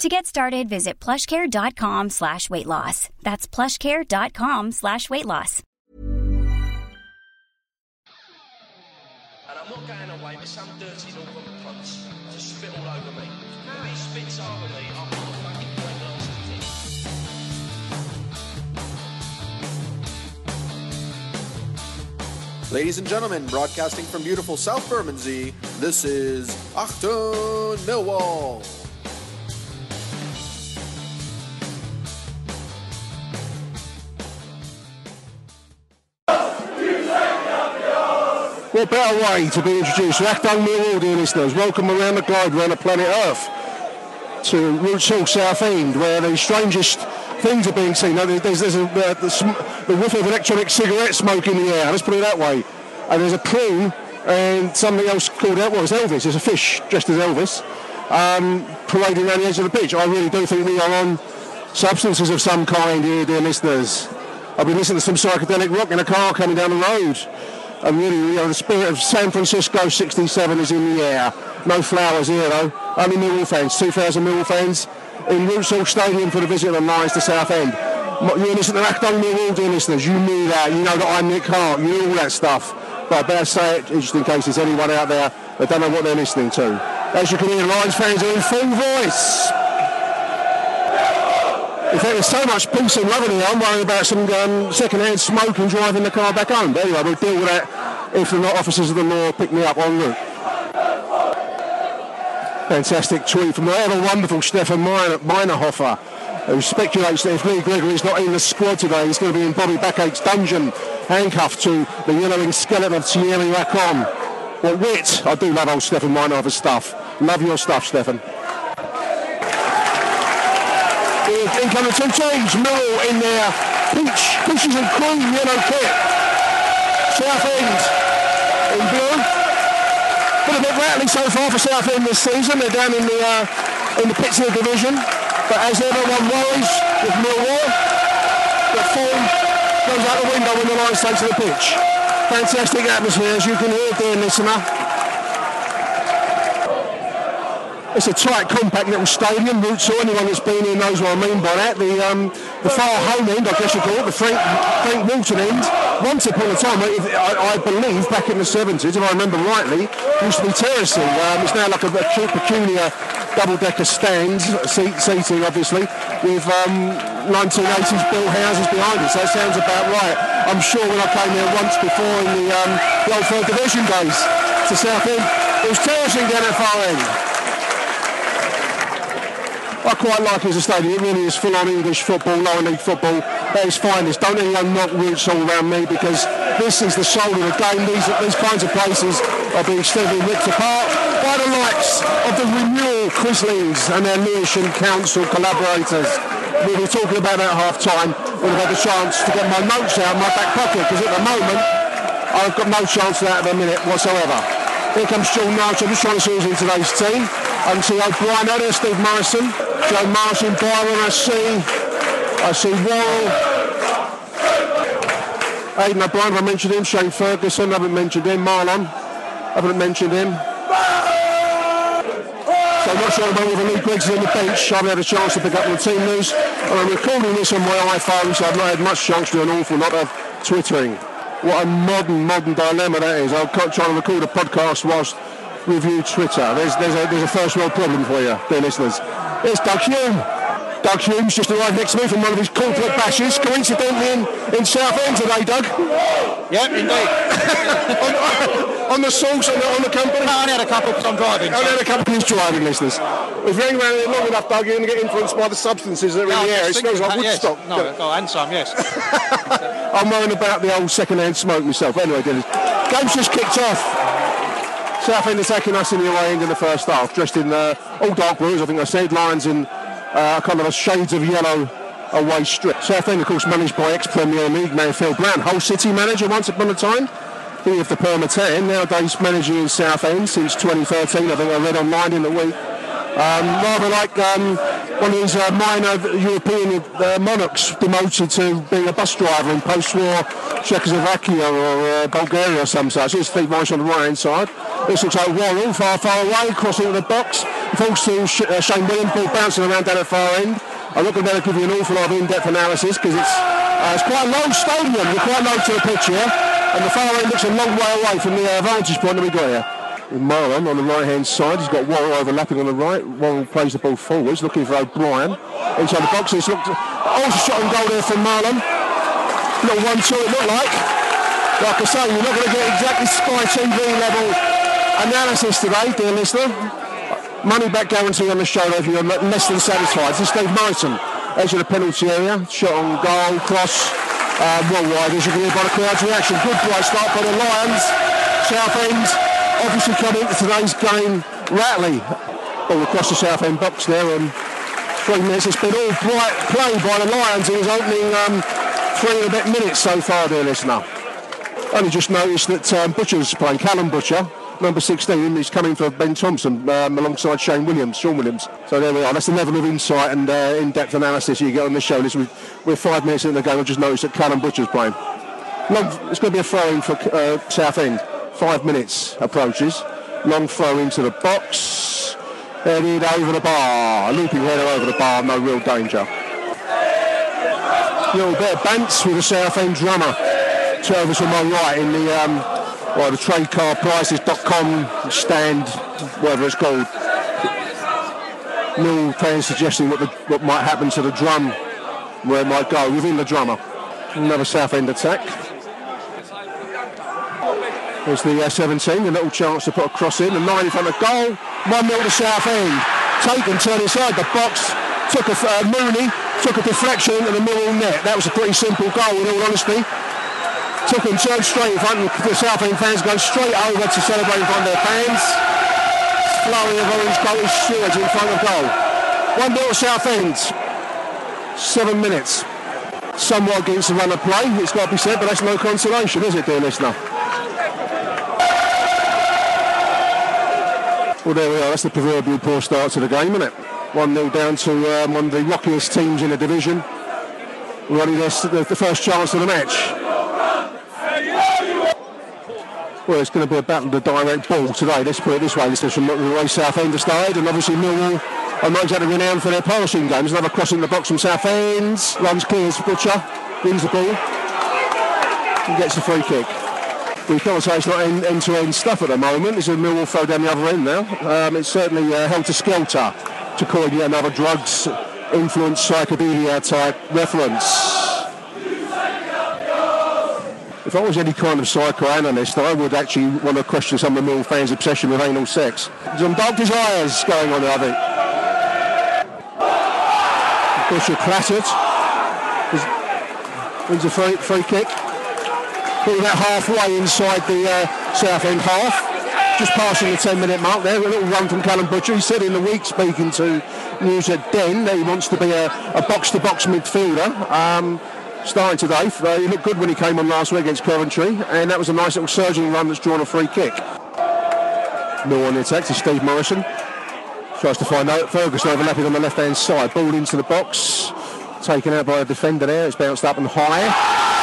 To get started, visit plushcare.com slash weight loss. That's plushcare.com slash weight loss. And I'm not going away with some dirty Northern punts to spit all over me. If he spits over me, I'm not fucking great last thing. Ladies and gentlemen, broadcasting from beautiful South Bermondsey, this is Achtung Millwall. What better way to be introduced to Achtung Millwall, dear listeners? Welcome around the globe, around the planet Earth, to Roots Hall, South End, where the strangest things are being seen. There's, there's a, the, the, the whiff of electronic cigarette smoke in the air, let's put it that way. And there's a prune and something else called out, well, it's Elvis, there's a fish dressed as Elvis, um, parading around the edge of the pitch. I really do think we are on substances of some kind here, dear listeners. I've been listening to some psychedelic rock in a car coming down the road. And really, you know, the spirit of San Francisco 67 is in the air. No flowers here, though. Only Millwall fans, 2,000 Millwall fans in Roots Stadium for the visit of the Lions to South End. You listen to Achtung Millwall, dear listeners. You knew that. You know that I'm Nick Hart. You knew all that stuff. But I better say it, just in case there's anyone out there that don't know what they're listening to. As you can hear, Lions fans are in full voice. In fact, there's so much peace and love in here, I'm worried about some um, second-hand smoke and driving the car back home. But anyway, we'll deal with that if the officers of the law pick me up en route. Fantastic tweet from the ever wonderful Stefan Minerhofer, who speculates that if Lee Gregory's not in the squad today, he's going to be in Bobby Backache's dungeon, handcuffed to the yellowing skeleton of Thierry Racon. What wit! I do love old Stefan Minerhofer's stuff. Love your stuff, Stefan. Incoming two teams, Millwall in their peach, peaches and cream yellow kit. South End in blue. Been a bit rattling so far for South End this season. They're down in the uh, in the Pittsfield division, but as everyone worries with Millwall, the form goes out the window when the Lions take to the pitch. Fantastic atmosphere, as you can hear, dear listener. It's a tight, compact little stadium. Roots anyone that's been here knows what I mean by that. The um, the far home end, I guess you call it, the Frank, Frank Walton end. Once upon a time, I, I believe back in the 70s, if I remember rightly, used to be terracing. Um, it's now like a, a peculiar double-decker stand, seat, seating obviously, with um, 1980s built houses behind it. So that sounds about right. I'm sure when I came here once before in the, um, the old third division days to South End, it was terracing down at far end. I quite like it as a stadium. It really is full on English football, lower league football. That is finest. Don't anyone knock roots all around me because this is the soul of the game. These, these kinds of places are being steadily ripped apart by the likes of the renewal Chrislings and their Lewisham Council collaborators. We were talking about that at half time when I've had the chance to get my notes out of my back pocket because at the moment I've got no chance of that at the minute whatsoever. Here comes John March. I'm just trying to see who's in today's team. I can see O'Brien out there, Steve Morison, Joe Martin, Byron, I see. I see Worrall. Aiden O'Brien, I mentioned him. Shane Ferguson, I haven't mentioned him. Mahlon, I haven't mentioned him. So I'm not sure about whether Lee Griggs is on the bench. I haven't had a chance to pick up the team news. And I'm recording this on my iPhone, so I've not had much chance to do an awful lot of twittering. What a modern, modern dilemma that is. I'm trying to record a podcast whilst review Twitter. There's, there's, a, there's a first world problem for you, dear listeners. It's Doug Hume. Doug Humes just arrived next to me from one of his corporate bashes, coincidentally in, in Southend today, Doug. Yep, indeed. on, on the source, on the, on the company? No, I only had a couple because I'm driving. I only had a couple of driving, listeners. If you're anywhere long enough, Doug, you're going to get influenced by the substances that are No, in the air. It smells like Woodstock. Yes. No, oh, and some, yes. I'm worrying about the old second-hand smoke myself. Anyway, Dennis, game's just kicked off. Southend attacking us in the away end in the first half, dressed in uh, all dark blues, I think I said, lines in uh, kind of a shades of yellow away strip. Southend, of course, managed by ex-Premier League man Phil Brown, Hull City manager once upon a time. He of the Permatan, nowadays managing in Southend since 2013. I think I read online in the week. Um, rather like um, one of these uh, minor European uh, monarchs demoted to being a bus driver in post-war Czechoslovakia or uh, Bulgaria or some such. Here's Steve Marsh on the right-hand side. This looks like Warren, far, far away, crossing the box. Falls to Sh- uh, Shane Williams, ball bouncing around down at the far end. I'm not going to be able to give you an awful lot of in-depth analysis because it's, uh, it's quite a low stadium. You're quite low to the pitch here. And the far end looks a long way away from the uh, vantage point that we got here. With Mahlon on the right hand side, he's got Warren overlapping on the right. Warren plays the ball forwards, looking for O'Brien. Inside the box, it's looked. Oh, shot on goal there from Mahlon. Little one-two, it looked like. Like I say, you're not going to get exactly Sky TV level analysis today, dear listener. Money back guarantee on the show if you're less than satisfied. This is Steve Morison. Edge of the penalty area, shot on goal, cross, uh, well wide as you can hear by the crowd's reaction. Good bright start by the Lions. Southend obviously coming into today's game rattly. All across the Southend box there and three minutes. It's been all bright play by the Lions in his opening um, three and a bit minutes so far, dear listener. Only just noticed that um, Butcher's playing, Callum Butcher, number 16, is coming for Ben Thompson um, alongside Shane Williams, Shaun Williams. So there we are. That's the level of insight and uh, in-depth analysis you get on this show. This, we're five minutes into the game. I've just noticed that Callum Butcher's playing. Long, it's going to be a throw-in for uh, Southend. Five minutes approaches. Long throw into the box. Headed over the bar. A Looping header over the bar. No real danger. Little bit of bants with the Southend drummer. Service on my right in the um, well, the tradecarprices.com stand, whatever it's called. Mill fans suggesting what, the, what might happen to the drum, where it might go within the drummer. Another south end attack. There's the uh, 17, a little chance to put a cross in, the 9 in front of goal, 1 0 to Southend. Taken, turn inside the box, took a uh, Mooney, took a deflection into the middle net. That was a pretty simple goal in all honesty. Took him turned straight in front, of the Southend fans go straight over to celebrate in front of their fans. Flurry of orange coated stewards in front of goal. 1 0 Southend. Seven minutes. Somewhat against the run of play, it's got to be said, but that's no consolation, is it, dear listener? Well, there we are. That's the proverbial poor start to the game, isn't it? 1 0 down to um, one of the rockiest teams in the division. Running their, the first chance of the match. Well, it's going to be a battle of the direct ball today. Let's put it this way. This is from the way Southend have started, and obviously Millwall are not exactly renowned for their passing games. Another cross in the box from south Southend. Runs clear as Butcher. Wins the ball. And gets the free kick. We can't say it's not end- to end stuff at the moment. It's a Millwall throw down the other end now. Um, it's certainly uh, helter-skelter, to coin yet another drugs influence psychedelia type reference. If I was any kind of psychoanalyst, I would actually want to question some of the Mill fans' obsession with anal sex. Some dark desires going on there, I think. Of course, you clattered. Wins a free, free kick. Putting that halfway inside the uh, Southend half. Just passing the 10 minute mark there. A little run from Callum Butcher. He said in the week, speaking to News at Den, that he wants to be a, a box-to-box midfielder. Um, starting today. He looked good when he came on last week against Coventry, and that was a nice little surging run that's drawn a free kick. Mill on the attack to Steve Morison. Tries to find out Ferguson overlapping on the left-hand side. Ball into the box. Taken out by a defender there. It's bounced up and high.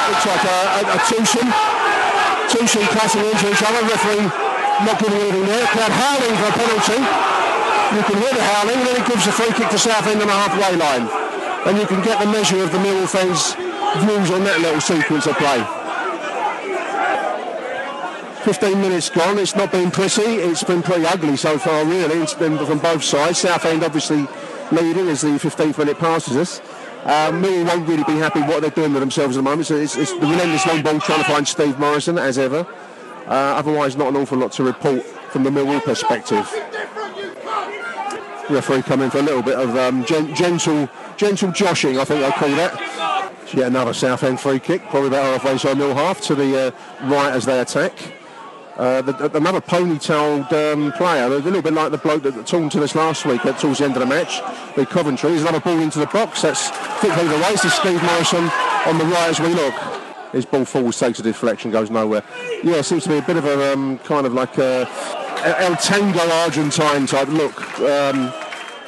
Looks like a, a, a twosome. Twosome clashing into each other. Referee not giving anything there. Crowd howling for a penalty. You can hear the howling, and then it gives a free kick to Southend on the halfway line. And you can get the measure of the Millwall fans' views on that little sequence of play. 15 minutes gone, it's not been pretty, it's been pretty ugly so far really, it's been from both sides. Southend obviously leading as the 15th minute passes us. Um, Millwall won't really be happy what they're doing to themselves at the moment. So it's, it's the relentless long ball trying to find Steve Morison as ever. Uh, otherwise, not an awful lot to report from the Millwall perspective. Referee coming for a little bit of um, gen- gentle, gentle joshing, I think they'll call that. Yet another Southend free kick, probably about halfway side middle half to the uh, right as they attack. Uh, the, the, another ponytailed um, player, a little bit like the bloke that talked to us last week at towards the end of the match, the Coventry. There's another ball into the box. That's thickly the race. Is Steve Morison on the right as we look. His ball forward takes a deflection, goes nowhere. Yeah, it seems to be a bit of a um, kind of like a El Tango Argentine type look. Um,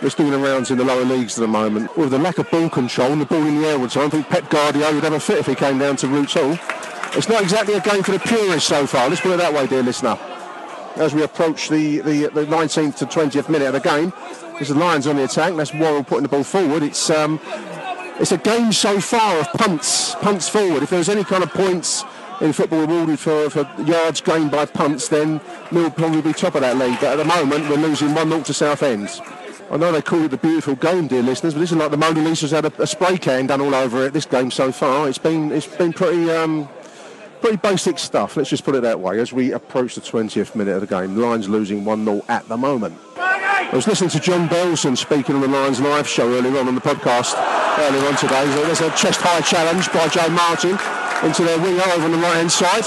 that's doing the rounds in the lower leagues at the moment. With the lack of ball control and the ball in the air all the time, I think Pep Guardiola would have a fit if he came down to Roots Hall. It's not exactly a game for the purists so far. Let's put it that way, dear listener. As we approach the, the, the 19th to 20th minute of the game, there's the Lions on the attack. That's Worrall putting the ball forward. It's um, it's a game so far of punts, punts forward. If there was any kind of points in football awarded for, for yards gained by punts, then Mill probably be top of that league. But at the moment, we're losing 1-0 to South Southend. I know they call it the beautiful game, dear listeners, but this is like the Mona Lisa's had a, a spray can done all over it. This game so far, it's been it's been pretty um, pretty basic stuff. Let's just put it that way. As we approach the 20th minute of the game, Lions losing 1-0 at the moment. I was listening to John Berylson speaking on the Lions live show earlier on on the podcast earlier on today. There's a chest high challenge by Joe Martin into their winger over on the right hand side.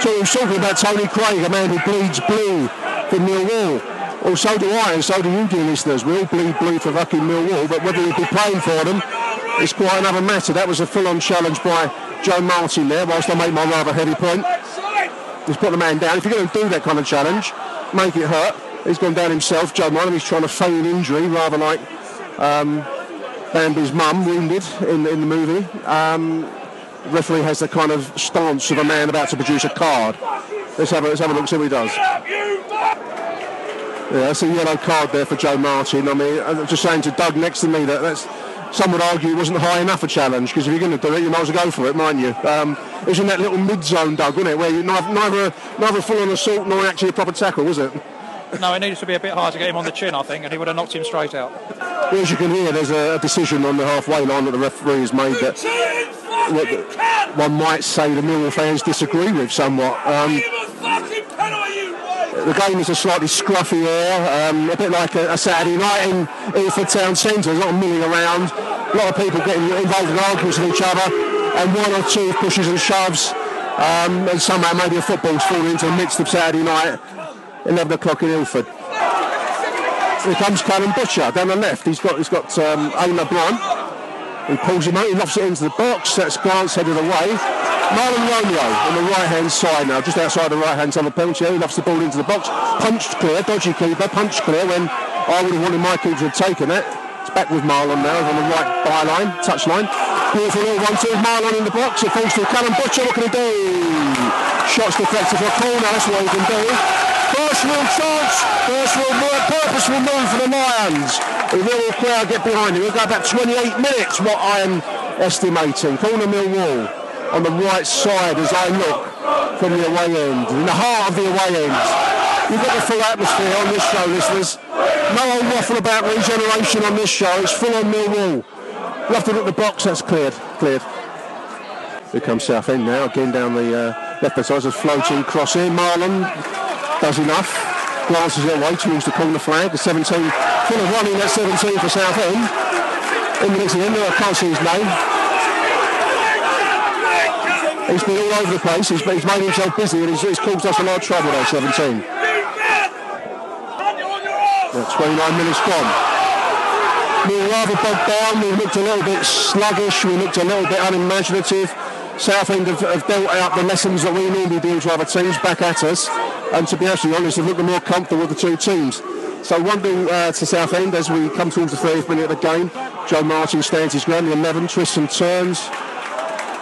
So was talking about Tony Craig, a man who bleeds blue for Millwall. Well, so do I, and so do you, dear listeners. We all bleed blue for fucking Millwall, but whether we'd be playing for them is quite another matter. That was a full-on challenge by Joe Martin there, whilst I make my rather heavy point. He's put the man down. If you're going to do that kind of challenge, make it hurt. He's gone down himself, Joe Martin. He's trying to feign injury, rather like um, Bambi's mum, wounded in, in the movie. Um, referee has the kind of stance of a man about to produce a card. Let's have a, let's have a look, see what he does. Yeah, that's a yellow card there for Joe Martin. I mean, I'm just saying to Doug next to me that that's some would argue it wasn't high enough a challenge because if you're going to do it, you might as well go for it, mightn't you? Um, it was in that little mid-zone, Doug, wasn't it, where you neither neither, neither full-on assault nor actually a proper tackle, was it? No, it needed to be a bit hard to get him on the chin, I think, and he would have knocked him straight out. Well, as you can hear, there's a, a decision on the halfway line that the referee has made that what, one might say the Millwall fans disagree with somewhat. Um, the game is a slightly scruffy air, um, a bit like a, a Saturday night in Ilford Town Centre. There's a lot of milling around, a lot of people getting involved in arguments with each other, and one or two pushes and shoves, um, and somehow maybe a football's fallen into the midst of Saturday night, 11 o'clock in Ilford. Here comes Callum Butcher down the left. He's got he's got um, LeBron. He pulls him out, he lofts it into the box. That's Grant's headed away. Mahlon Romeo on the right hand side now, just outside the right hand side of the penalty area. He lofts the ball into the box. Punched clear, dodgy keeper, punched clear when I would have wanted my keeper to have taken it. It's back with Mahlon now on the right byline, touch line. Beautiful little one two Mahlon in the box. It falls to Callum Butcher. What can he do? Shots deflected for a corner. That's what he can do. First real chance, first real purposeful move for the Lions. The real crowd get behind him. We've got about 28 minutes, what I am estimating. Corner Millwall on the right side as I look from the away end, in the heart of the away end. You've got the full atmosphere on this show, listeners. No old waffle about regeneration on this show. It's full on Millwall. We'll have to look at the box. That's cleared. Cleared. Here comes Southend now, again down the uh, left side. A floating cross in. Mahlon does enough. Glances it away towards the corner flag. The 17, full of running at 17 for Southend. In the next end, I can't see his name. He's been all over the place. He's, he's made himself busy and he's, he's caused us a lot of trouble there, 17. Yeah, 29 minutes gone. We were rather bogged down. We looked a little bit sluggish. We looked a little bit unimaginative. Southend have, have dealt out the lessons that we normally deal to other teams back at us. And to be absolutely honest, have looked more comfortable with the two teams. So one thing uh, to Southend as we come towards the 30th minute of the game. Joe Martin stands his ground, the 11, twists and turns.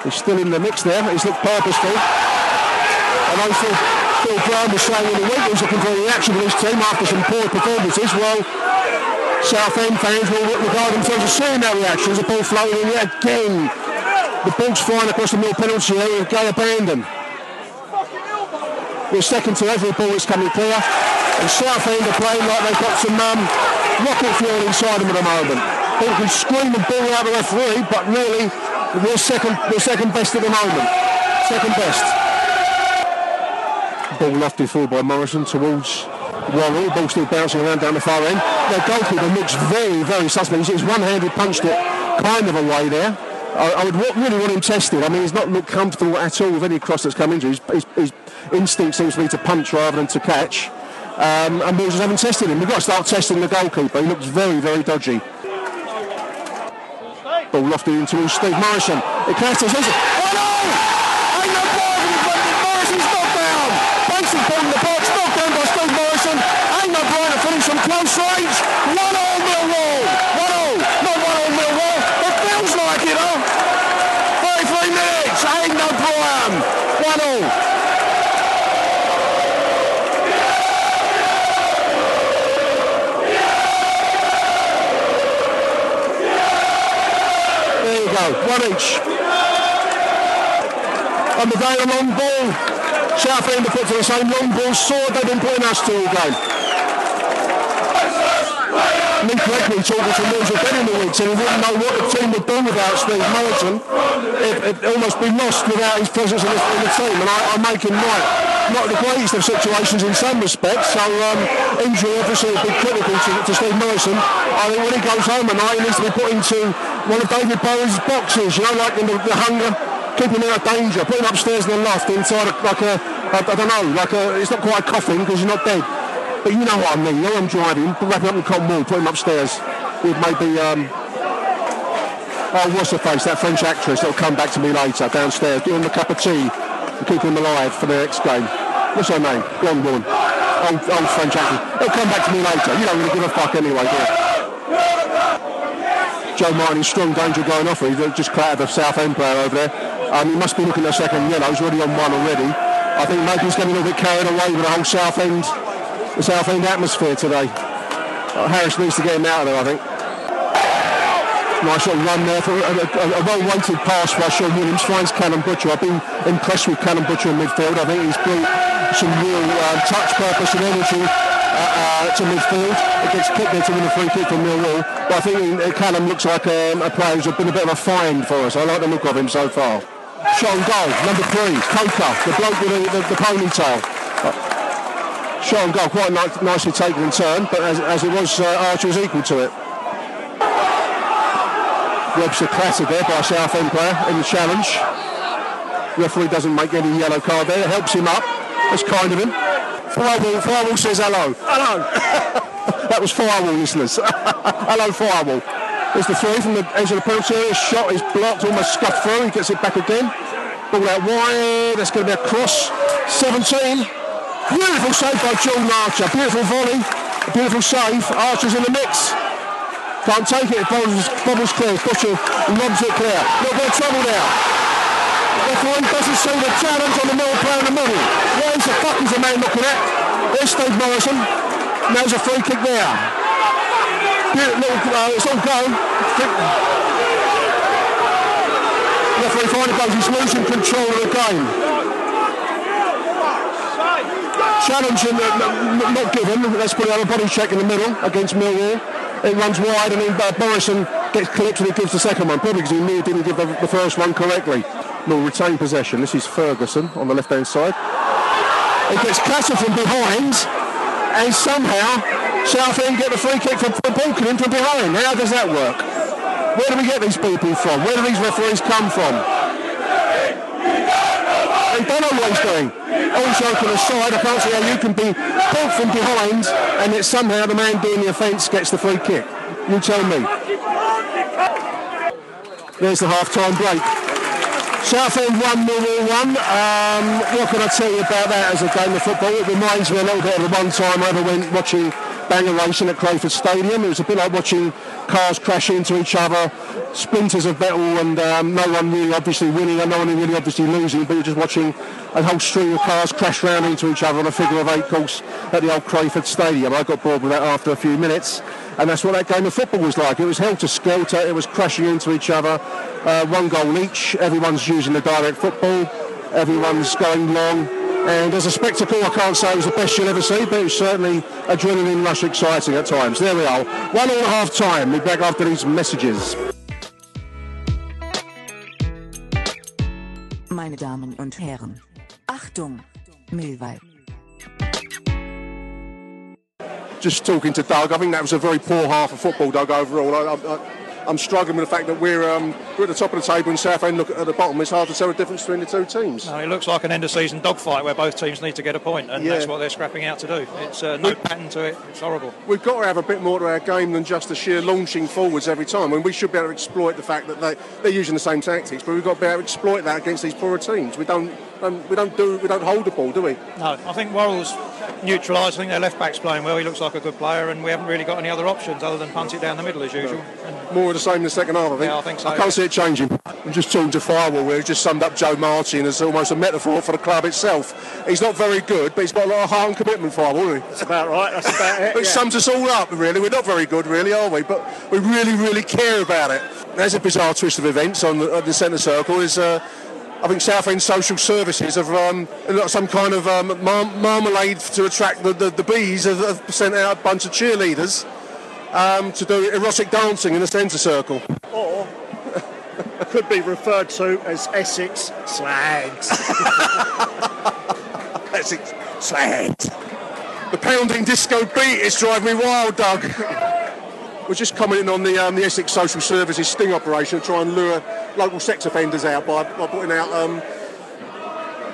He's still in the mix there. He's looked purposeful. And know Phil, Brown was saying in the week he was looking for a reaction from his team after some poor performances. Well, Southend fans will regard themselves as seeing that reaction as the ball floating in yet again. The ball's flying across the middle penalty area with gay abandon. We're second to every ball that's coming clear. And Southend are playing like they've got some um, rocket fuel inside them at the moment. People can scream and ball out the referee, but really, we're second, we're second best at the moment. Second best. Ball lofted forward by Morison towards Worrall. Ball still bouncing around down the far end. The goalkeeper looks very, very suspect. He's one-handed punched it kind of away there. I, I would really want him tested. I mean, he's not looked comfortable at all with any cross that's come into. His, his, his instinct seems to be to punch rather than to catch. Um, and we just haven't tested him. We've got to start testing the goalkeeper. He looks very, very dodgy. Ball lofted into Steve Morison. It clashes. Is it? Oh no! Ain't no ball in front of Morison's knocked down. Bates ball in the box, knocked down by Steve Morison. Ain't no Brian to finish from close range. One all Millwall. One all. Not one all Millwall. It feels like it, huh? 33 minutes. Aiden O'Brien. One all. One each. On the day, long ball. Southend have put to the same long ball sword they've been putting us to all game. Me correctly talking to Mills Ben in the week, said he wouldn't know what the team would do without Steve Morison. It, it'd almost be lost without his presence in the, in the team, and I, I make him right. Not the greatest of situations in some respects, so um, injury obviously will be critical to, to Steve Morison. I think when he goes home at night, he needs to be put into one of David Bowie's boxes, you know, like in the, the hunger, keep him out of danger, put him upstairs in the loft inside a, like a, I, don't know, like a, it's not quite a coffin because he's not dead. But you know what I mean, you know I'm driving, wrap up in cotton wool, put him upstairs with maybe, um, oh, what's her face, that French actress that'll come back to me later downstairs, give him a cup of tea and keep him alive for the next game. What's her name? Blonde woman. Old, old French actress. He'll come back to me later. You don't really give a fuck anyway, do you? Joe Martin strong danger going off. He's just clattered the South End player over there. Um, he must be looking at second yellow. He's already on one already. I think maybe he's getting a little bit carried away with the whole South End, the South End atmosphere today. Uh, Harris needs to get him out of there, I think. Nice little run there for a, a, a well-weighted pass by Shaun Williams. Finds Callum Butcher. I've been impressed with Callum Butcher in midfield. I think he's brought some real uh, touch, purpose and energy uh, to midfield. It gets kicked there to win a free kick from Millwall. But I think uh, Callum looks like um, a player who's been a bit of a find for us. I like the look of him so far. On goal, number three, Coker, the bloke with the, the, the ponytail. On goal, quite ni- nicely taken in turn, but as, as it was, uh, Archer was equal to it. Webster clattered there by Southend player in the challenge. Referee doesn't make any yellow card there. It helps him up. That's kind of him. Firewall, Firewall says hello. Hello. that was Firewall, listeners. hello, Firewall. There's the three from the edge of the penalty area. Shot is blocked, almost scuffed through. He gets it back again. Ball out wide. That's going to be a cross. 17. Beautiful save by Jordan Archer. Beautiful volley. A beautiful save. Archer's in the mix. Can't take it. Bubbles, bubbles clear. Butcher lobs it clear. Little bit of trouble now. Referee doesn't see the challenge on the middle player in the middle. Where the is the man looking at? There's Steve Morison. There's a free kick there. Beautiful uh, it's all go. Referee finally goes, he's losing control of the game. Challenging, uh, not given. Let's put it on a body check in the middle against Millwall. It runs wide and then uh, Morison gets clipped and he gives the second one, probably because he knew he didn't give the, the first one correctly. Will retain possession. This is Ferguson on the left-hand side. It gets clattered from behind and somehow Southend get the free kick from, from from behind. How does that work? Where do we get these people from? Where do these referees come from? They don't know what he's doing. Also to the side, I can't see how you can be pulled from behind and that somehow the man doing the offence gets the free kick. You tell me. There's the half-time break. Southend 1, Millwall 1. Um, what can I tell you about that as a game of football? It reminds me a little bit of the one time I ever went watching banger racing at Crayford Stadium. It was a bit like watching cars crash into each other, splinters of metal, and um, no one really obviously winning and no one really obviously losing, but you're just watching a whole string of cars crash round into each other on a figure of eight course at the old Crayford Stadium. I got bored with that after a few minutes. And that's what that game of football was like. It was helter-skelter, it was crashing into each other, uh, one goal each, everyone's using the direct football, everyone's going long, And as a spectacle, I can't say it was the best you'll ever see, but it was certainly adrenaline rush exciting at times. There we are. One and a half time. Be back after these messages. Meine Damen und Herren. Achtung, Millwall. Just talking to Doug, I think that was a very poor half of football, Doug, overall. I, I, I'm struggling with the fact that we're, um, we're at the top of the table and Southend look at the bottom. It's hard to tell the difference between the two teams. No, it looks like an end of season dogfight where both teams need to get a point, and Yeah. that's what they're scrapping out to do. It's uh, no pattern to it. It's horrible. We've got to have a bit more to our game than just the sheer launching forwards every time. I mean, we should be able to exploit the fact that they, they're using the same tactics, but we've got to be able to exploit that against these poorer teams. We don't, um, we don't do, we don't hold the ball, do we? No, I think Worrall's neutralised. I think their left back's playing well. He looks like a good player, and we haven't really got any other options other than punt it down the middle as usual. And More of the same in the second half, I think. Yeah, I think so, I can't see it changing. I'm just talking to Firewall, where he just summed up Joe Martin as almost a metaphor for the club itself. He's not very good, but he's got a lot of heart and commitment, Firewall, isn't he? That's about right. That's about it. It yeah. sums us all up, really. We're not very good, really, are we? But we really, really care about it. There's a bizarre twist of events on the, on the centre circle. Is uh, I think Southend Social Services have um, got some kind of um, mar- marmalade to attract the, the, the bees. Have, have sent out a bunch of cheerleaders um, to do erotic dancing in the centre circle. or could be referred to as Essex slags. Essex slags. The pounding disco beat is driving me wild, Doug. We're just commenting on the um, the Essex Social Services sting operation to try and lure local sex offenders out by, by putting out um,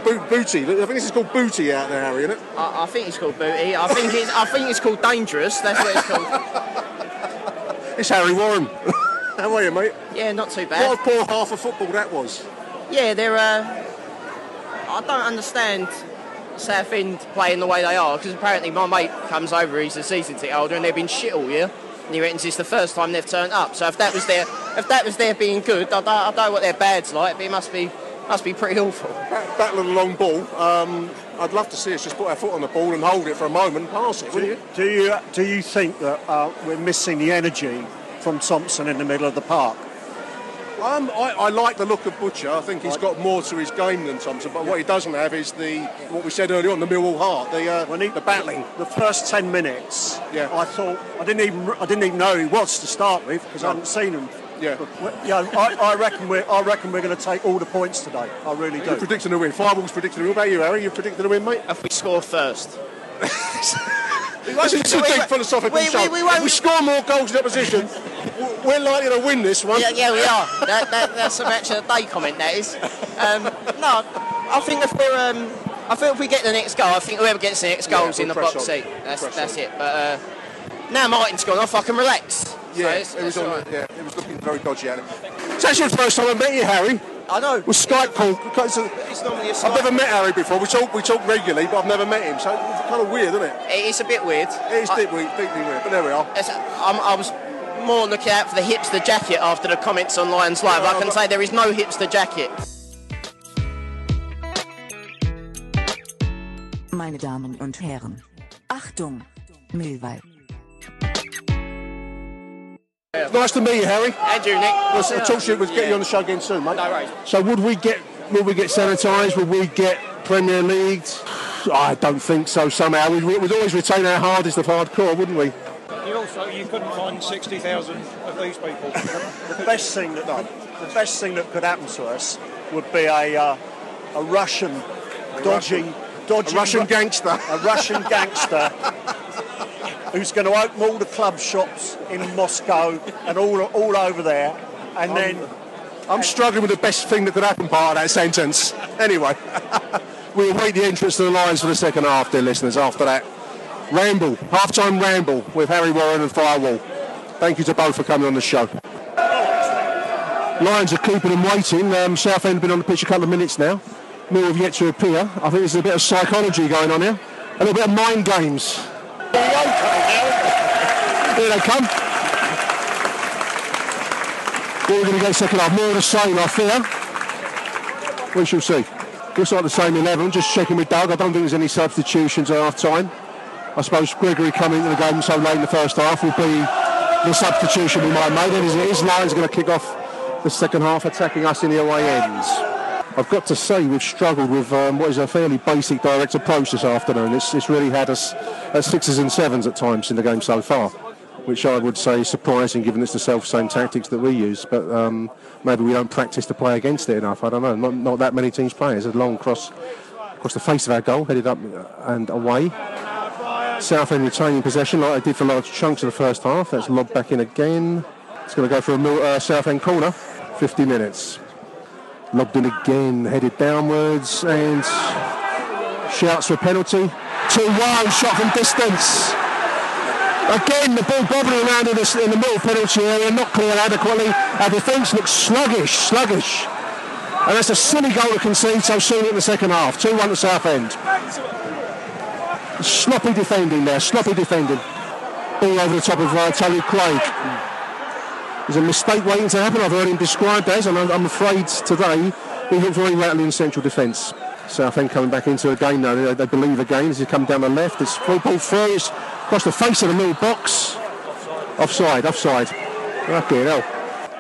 bo- booty. I think this is called booty out there, Harry, isn't it? I, I think it's called booty. I think it's I think it's called dangerous. That's what it's called. It's Harry Warren. How are you, mate? Yeah, not too What bad. a poor half of football that was. Yeah, they're. Uh, I don't understand Southend playing the way they are because apparently my mate comes over. He's a season ticket holder and they've been shit all year. And he reckons it's the first time they've turned up. So if that was their if that was their being good, I don't, I don't know what their bad's like, but it must be must be pretty awful. Ba- Battle of the long ball. Um, I'd love to see us just put our foot on the ball and hold it for a moment and pass it, do, wouldn't you, you? do you do you think that uh, we're missing the energy from Thompson in the middle of the park? Um, I, I like the look of Butcher. I think he's got more to his game than Thompson. But what he doesn't have is the what we said earlier on, the Millwall heart, the uh, When he, the battling. the first ten minutes, Yeah. I thought I didn't even I didn't even know who he was to start with because I hadn't seen him. Yeah. But, yeah, I, I reckon we're I reckon we're going to take all the points today. I really You're do. predicting a win. Fireball's predicting a win. What about you, Harry? You're predicting a win, mate? If we score first. This is a we- big philosophical we- show. we- we we score more goals in opposition, we're likely to win this one. Yeah, yeah, we are. That, that, that's a match of the day comment. That is. Um, no, I think if we're, um, I think if we get the next goal, I think whoever gets the next Yeah, goal's in the box on. seat. That's Press that's on. it. But uh, now Martin's gone off, I can relax. Yeah, so it was on. right. Yeah, it was looking very dodgy at it. It's actually the first time I met you, Harry. I know. With Skype call. It's a- It's normally a I've never met Harry before. We talk, we talk regularly, but I've never met him. So it's kind of weird, isn't it? It's a bit weird. It is I- deeply, deeply weird. But there we are. I'm, I was more looking out for the hipster jacket after the comments on Lions Live. I can say there is no hipster jacket. Meine Damen und Herren. Achtung, Millwall. Nice to meet you, Harry. And you, Nick. I'll talk to you. We'll get you on the show again soon, mate. No worries. So would we get would we get sanitised? Would we get Premier League? I don't think so. Somehow we'd, we'd always retain our hardest of hardcore, wouldn't we? you also you couldn't find 60,000 of these people. the best thing that the best thing that could happen to us would be a uh, a Russian dodgy dodgy A Russian Ru- gangster. a Russian gangster who's going to open all the club shops in Moscow and all all over there, and then I'm struggling with the best thing that could happen part of that sentence. Anyway, we'll wait the entrance to the Lions for the second half, dear listeners. After that, ramble, half-time ramble with Harry Warren and Firewall. Thank you to both for coming on the show. Lions are keeping them waiting. Um, Southend have been on the pitch a couple of minutes now. Mill have yet to appear. I think there's a bit of psychology going on here. A little bit of mind games. Here they come. We're going to get second half? More of the same, I fear. We shall see. Looks like the same 11. Just checking with Doug. I don't think there's any substitutions at half time. I suppose Gregory coming into the game so late in the first half will be the substitution we might have made. And as it is, Lions going to kick off the second half attacking us in the away ends. I've got to say we've struggled with um, what is a fairly basic direct approach this afternoon. It's, it's really had us at sixes and sevens at times in the game so far, which I would say is surprising given it's the self-same tactics that we use. But um, maybe we don't practice to play against it enough. I don't know. Not, not that many teams play. It's a long cross across the face of our goal, headed up and away. Southend retaining possession like they did for large chunks of the first half. That's lobbed back in again. It's going to go for a Mil- uh, corner. 50 minutes. Lobbed in again, headed downwards, and shouts for a penalty. 2-1, shot from distance. Again, the ball bobbling around in the, in the middle penalty area, not cleared adequately. Our defence looks sluggish, sluggish. And that's a silly goal to concede so soon in the second half. 2-1 to Southend. Sloppy defending there, sloppy defending. Ball over the top of uh, Tony Craig. There's a mistake waiting to happen. I've heard him described as, and I'm, afraid today he looked very rattling in central defence. Southend coming back into a game now. They, they believe again. As he come down the left, it's full ball through. Across the face of the middle box. Offside, offside. Okay, hell.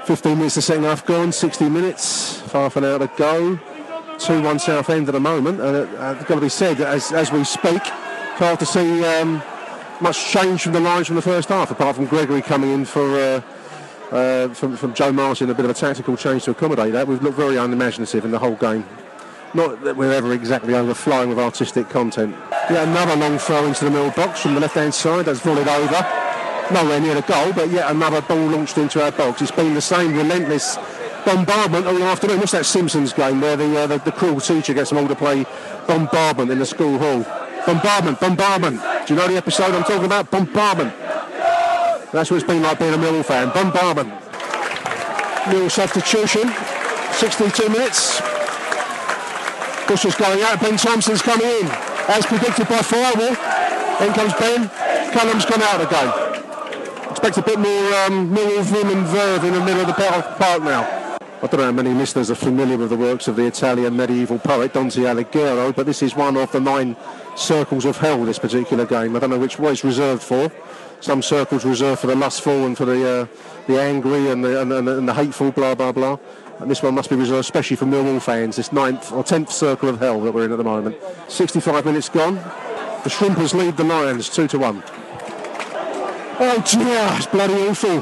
15 minutes the second half gone, 60 minutes, half an hour to go. 2-1 Southend at the moment, and it, uh, it's got to be said that as, as we speak, hard to see um, much change from the lines from the first half, apart from Gregory coming in for uh, uh, from, from Joe Martin, a bit of a tactical change to accommodate that. We've looked very unimaginative in the whole game. Not that we're ever exactly overflowing with artistic content. Yeah, another long throw into the middle box from the left-hand side. That's volleyed over. Nowhere near the goal, but yet another ball launched into our box. It's been the same relentless bombardment all afternoon. What's that Simpsons game where the, uh, the, the cruel teacher gets them all to play bombardment in the school hall? Bombardment, bombardment. Do you know the episode I'm talking about? Bombardment. That's what it's been like being a Millwall fan. Bombardment. Millwall substitution. 62 minutes. Bush's going out. Ben Thompson's coming in. As predicted by Firewall. In comes Ben. Callum's gone out again. Expect a bit more um, Millwall vim and verve in the middle of the park now. I don't know how many listeners are familiar with the works of the Italian medieval poet Dante Alighieri, but this is one of the nine circles of hell, this particular game. I don't know which one it's reserved for. Some circles reserved for the lustful and for the uh, the angry and the, and, and, and the hateful, blah, blah, blah. And this one must be reserved especially for Millwall fans, this ninth or tenth circle of hell that we're in at the moment. 65 minutes gone. The Shrimpers lead the Lions 2 to 1. Oh dear, it's bloody awful.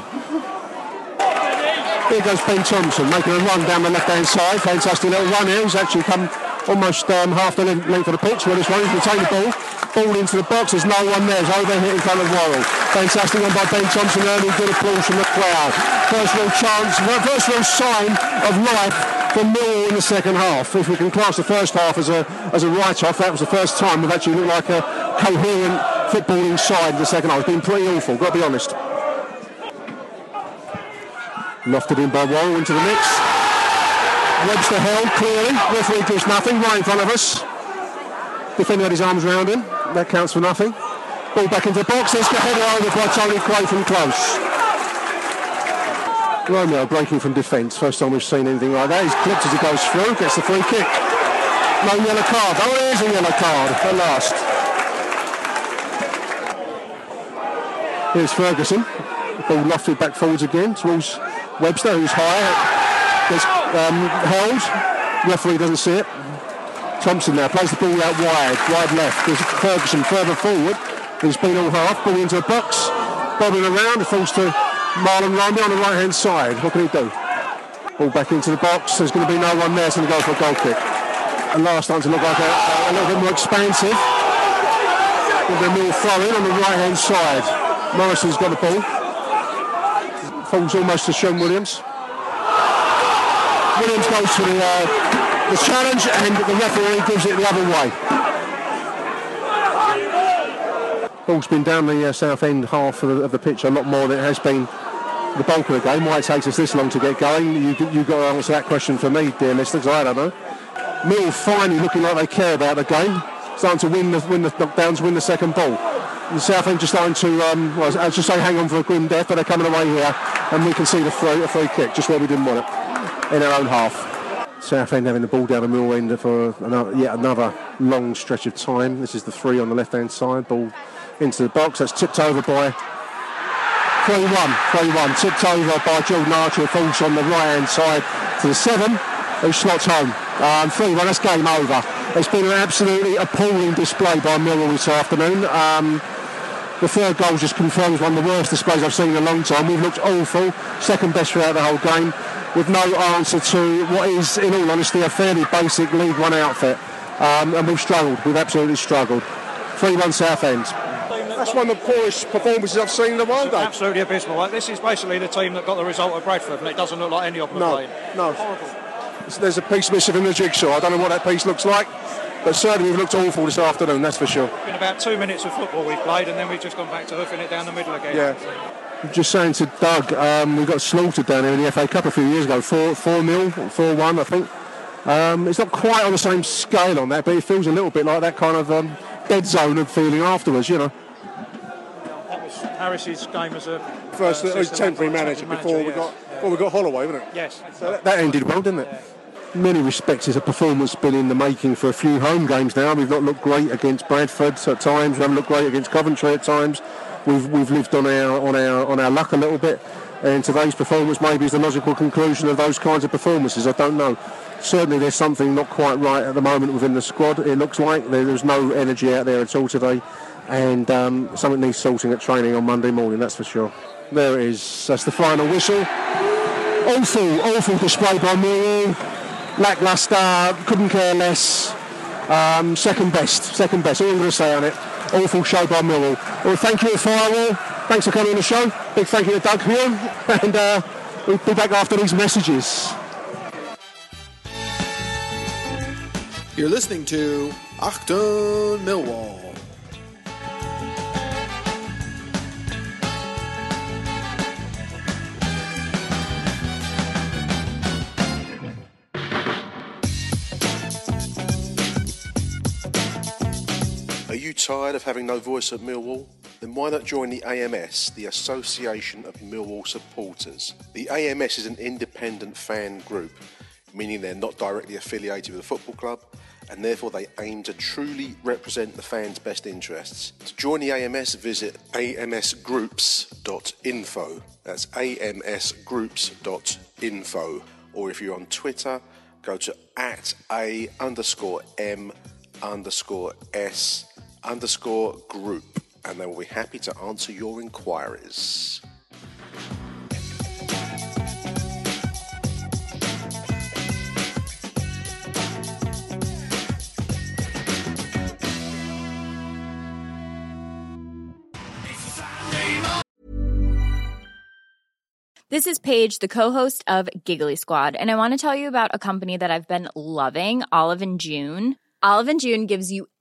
Here goes Ben Thompson making a run down the left-hand side. Fantastic little run here. He's actually come almost um, half the length of the pitch where this one. He's retained the ball. Ball into the box. There's no one there. It's overhit in front of Worrall. Fantastic one by Ben Thompson early. Good applause from the crowd. First real chance, first real sign of life from Millwall in the second half. If we can class the first half as a as a write-off, that was the first time we've actually looked like a coherent footballing side in the second half. It's been pretty awful, got to be honest. Lofted in by Worrall into the mix. Webster held clearly. Referee gives nothing right in front of us. Defender had his arms around him. That counts for nothing. Ball back into the box. There's the over by Tony Craig from close. Romeo breaking from defence. First time we've seen anything like that. He's clipped as he goes through. Gets the free kick. No yellow card. Oh, a yellow card at last. Here's Ferguson. Ball lofted back forwards again towards Webster, who's high. Gets um, held. Referee doesn't see it. Thompson now plays the ball out wide, wide left. There's Ferguson further forward. He's been all half. Ball into the box. Bobbing around. It falls to Mahlon Romeo on the right hand side. What can he do? Ball back into the box. There's going to be no one there, so going to go for a goal kick. And last time to look like a, a little bit more expansive. With a more throw in on the right hand side. Morison's got the ball. Falls almost to Sean Williams. Williams goes to the, uh, the challenge and the referee gives it the other way. Ball's been down the uh, south end half of the, of the, pitch a lot more than it has been the bulk of the game. Why it takes us this long to get going? You, you've got to answer that question for me, dear listeners. I don't know. Mill finally looking like they care about the game. Starting to win the, win the knockdowns, win the second ball. The Southend just starting to, um, well, I just say hang on for a grim death, but they're coming away here and we can see the free, a free kick, just where we didn't want it, in our own half. Southend having the ball down the middle end for another, yet another long stretch of time. This is the three on the left-hand side. Ball into the box. That's tipped over by 3-1. 3-1. Tipped over by Jordan Archer. Falls on the right-hand side to the seven, who slots home. Um, 3 1, that's game over. It's been an absolutely appalling display by Millwall this afternoon. Um, the third goal just confirms one of the worst displays I've seen in a long time. We've looked awful, second best throughout the whole game, with no answer to what is, in all honesty, a fairly basic League One outfit. Um, and we've struggled, we've absolutely struggled. 3 1 Southend. That's one of the poorest performances I've seen in a while, though. Absolutely abysmal. This is basically the team that got the result at Bradford, and it doesn't look like any of them No, are playing. no. There's a piece missing in the jigsaw. I don't know what that piece looks like, but certainly we've looked awful this afternoon, that's for sure. Been about two minutes of football we've played, and then we've just gone back to hoofing it down the middle again. Yeah. I'm Just saying to Doug, um, we got slaughtered down here in the FA Cup a few years ago, 4 4 0, 4 1, I think. Um, it's not quite on the same scale on that, but it feels a little bit like that kind of um, dead zone of feeling afterwards, you know. That was Harris's game as a First, uh, it assistant temporary manager, manager before we yes. got before we got Holloway, wasn't it? Yes. So that, that ended well, didn't it? In many respects, it's a performance been in the making for a few home games now. We've not looked great against Bradford at times. We haven't looked great against Coventry at times. We've we've lived on our on our on our luck a little bit. And today's performance maybe is the logical conclusion of those kinds of performances. I don't know. Certainly, there's something not quite right at the moment within the squad. It looks like there's no energy out there at all today, and um, something needs sorting at training on Monday morning. That's for sure. There it is. That's the final whistle. Awful, awful display by Millwall. Lacklustre, couldn't care less. Um, second best, second best. All I'm going to say on it. Awful show by Millwall. Well, thank you, Firewall. Thanks for coming on the show. Big thank you to Doug here. And uh, we'll be back after these messages. You're listening to Achtung Millwall. Tired of having no voice at Millwall? Then why not join the AMS, the Association of Millwall Supporters? The AMS is an independent fan group, meaning they're not directly affiliated with a football club, and therefore they aim to truly represent the fans' best interests. To join the AMS, visit amsgroups.info. That's amsgroups.info. Or if you're on Twitter, go to at a underscore m underscore s underscore group, and they will be happy to answer your inquiries. This is Paige, the co-host of Giggly Squad, and I want to tell you about a company that I've been loving, Olive and June. Olive and June gives you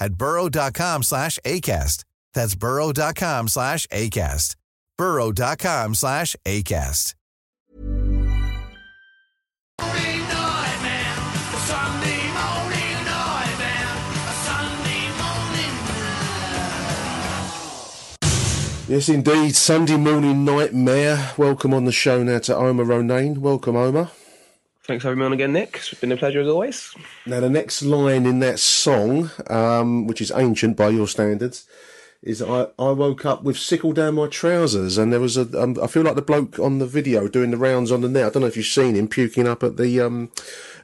at burrow.com slash ACAST. That's burrow.com slash ACAST. burrow.com slash ACAST. Yes, indeed. Sunday morning nightmare. Welcome on the show now to Omar Ronayne. Welcome, Omar. Thanks for having me on again, Nick. It's been a pleasure as always. Now, the next line in that song, um, which is ancient by your standards, is I, I woke up with sickle down my trousers, and there was a. Um, I feel like the bloke on the video doing the rounds on the net. I don't know if you've seen him puking up at the um,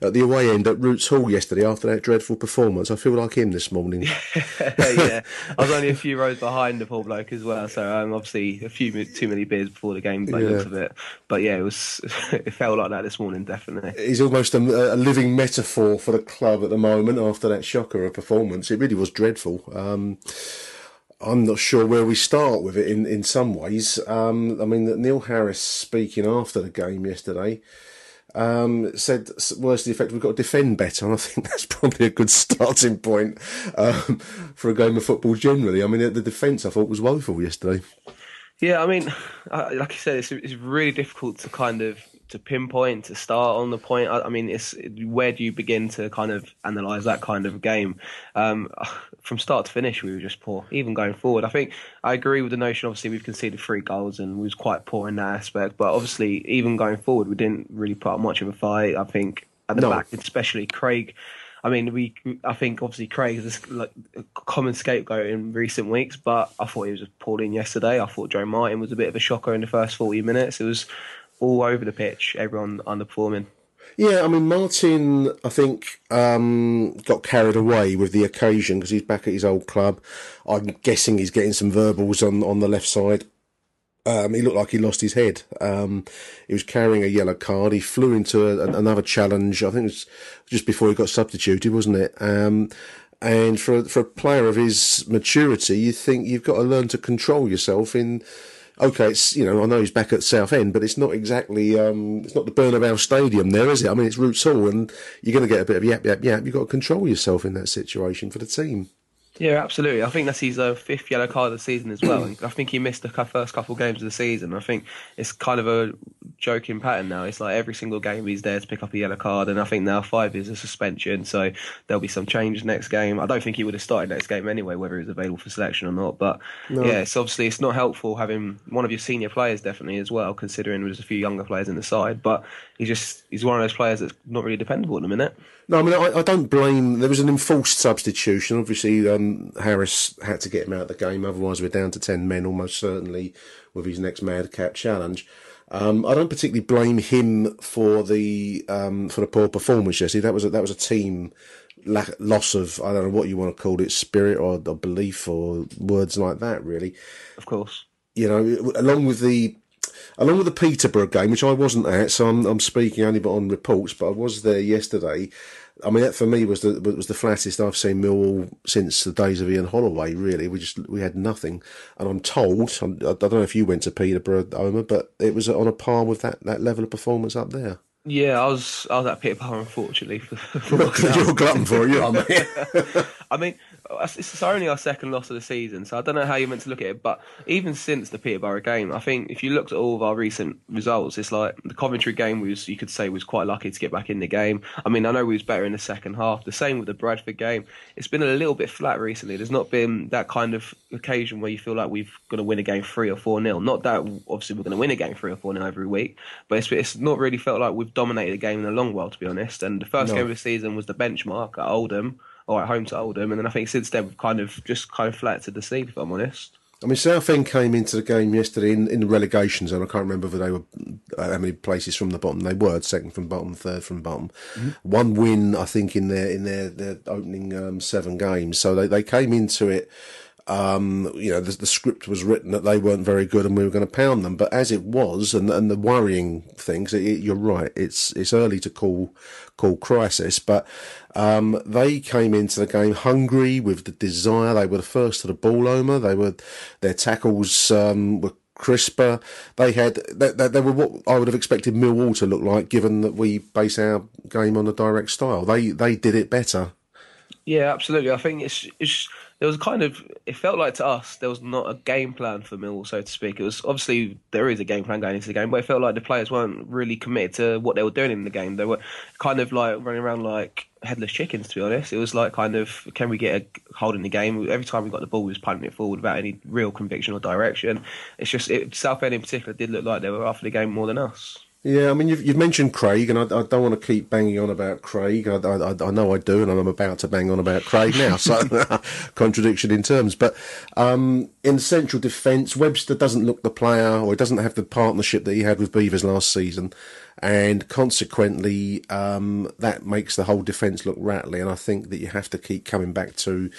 at the away end at Roots Hall yesterday after that dreadful performance. I feel like him this morning. yeah, I was only a few rows behind the poor bloke as well, so um, obviously a few too many beers before the game by the looks of it. But yeah, it was it felt like that this morning, definitely. He's almost a, a living metaphor for the club at the moment after that shocker of performance. It really was dreadful. I'm not sure where we start with it in, in some ways. Um, I mean, Neil Harris speaking after the game yesterday um, said words to the effect, we've got to defend better. And I think that's probably a good starting point um, for a game of football generally. I mean, the, the defence I thought was woeful yesterday. Yeah, I mean, like I said, it's it's really difficult to kind of to pinpoint to start on the point. I, I mean, it's where do you begin to kind of analyze that kind of game? Um, from start to finish, we were just poor. Even going forward, I think I agree with the notion. Obviously, we've conceded three goals and we was quite poor in that aspect. But obviously, even going forward, we didn't really put up much of a fight. I think at the No. back, especially Craig. I mean, we. I think obviously Craig is this, like a common scapegoat in recent weeks, but I thought he was appalling yesterday. I thought Joe Martin was a bit of a shocker in the first forty minutes. It was all over the pitch, everyone underperforming. Yeah, I mean Martin, I think um, got carried away with the occasion because he's back at his old club. I'm guessing he's getting some verbals on on the left side. Um, he looked like he lost his head. Um, he was carrying a yellow card. He flew into a, another challenge. I think it was just before he got substituted, wasn't it? Um, and for for a player of his maturity, you think you've got to learn to control yourself in okay, it's you know I know he's back at Southend, but it's not exactly um, it's not the Bernabeu Stadium there, is it? I mean, it's Roots Hall, and you're going to get a bit of yap yap yap. You've got to control yourself in that situation for the team. Yeah, absolutely. I think that's his uh, fifth yellow card of the season as well. And I think he missed the first couple of games of the season. I think it's kind of a joking pattern now. It's like every single game he's there to pick up a yellow card, and I think now five is a suspension, so there'll be some change next game. I don't think he would have started next game anyway, whether he was available for selection or not. But No. yeah, it's obviously it's not helpful having one of your senior players definitely as well, considering there's a few younger players in the side. But he's just he's one of those players that's not really dependable at the minute. No, I mean I, I don't blame. There was an enforced substitution. Obviously, um, Harris had to get him out of the game. Otherwise, we're down to ten men almost certainly with his next madcap challenge. Um, I don't particularly blame him for the um, for the poor performance yesterday. That was a, that was a team lack, loss of I don't know what you want to call it, spirit or, or belief or words like that. Really, Of course. you know, along with the along with the Peterborough game, which I wasn't at, so I'm, I'm speaking only but on reports, but I was there yesterday. I mean, that for me was the was the flattest I've seen Millwall since the days of Ian Holloway. Really, we just we had nothing, and I'm told I'm, I don't know if you went to Peterborough, Omer, but it was on a par with that, that level of performance up there. Yeah, I was I was at Peterborough unfortunately for, for You're glutton for it, you. I mean, it's only our second loss of the season, so I don't know how you're meant to look at it. But even since the Peterborough game, I think if you looked at all of our recent results, it's like the Coventry game was you could say was quite lucky to get back in the game. I mean, I know we was better in the second half. The same with the Bradford game. It's been a little bit flat recently. There's not been that kind of occasion where you feel like we've going to win a game three or four nil. Not that obviously we're going to win a game three or four nil every week, but it's it's not really felt like we've dominated a game in a long while, to be honest. And the first No. game of the season was the benchmark at Oldham or at home to Oldham, and then I think since then we've kind of just kind of flattered the seed, if I'm honest. I mean, Southend came into the game yesterday in, in the relegation zone. I can't remember whether they were uh, how many places from the bottom they were. Second from bottom, third from bottom. One win, I think, in their in their, their opening um, seven games. So they, they came into it. Um, you know, the, the script was written that they weren't very good and we were going to pound them. But as it was, and and the worrying things, it, you're right. It's it's early to call call crisis, but um, they came into the game hungry with the desire. They were the first to the ball, Omer. They were their tackles um, were crisper. They had they, they, they were what I would have expected Millwall to look like, given that we base our game on the direct style. They they did it better. Yeah, absolutely. I think it's it's there was kind of it felt like to us there was not a game plan for Millwall, so to speak. It was obviously there is a game plan going into the game, but it felt like the players weren't really committed to what they were doing in the game. They were kind of like running around like headless chickens. To be honest, it was like kind of can we get a hold in the game? Every time we got the ball, we was punting it forward without any real conviction or direction. It's just it, Southend in particular did look like they were after the game more than us. Yeah, I mean, you've, you've mentioned Craig, and I, I don't want to keep banging on about Craig. I, I, I know I do, and I'm about to bang on about Craig now, so contradiction in terms. But um, in central defence, Webster doesn't look the player, or he doesn't have the partnership that he had with Beevers last season, and consequently, um, that makes the whole defence look rattly. And I think that you have to keep coming back to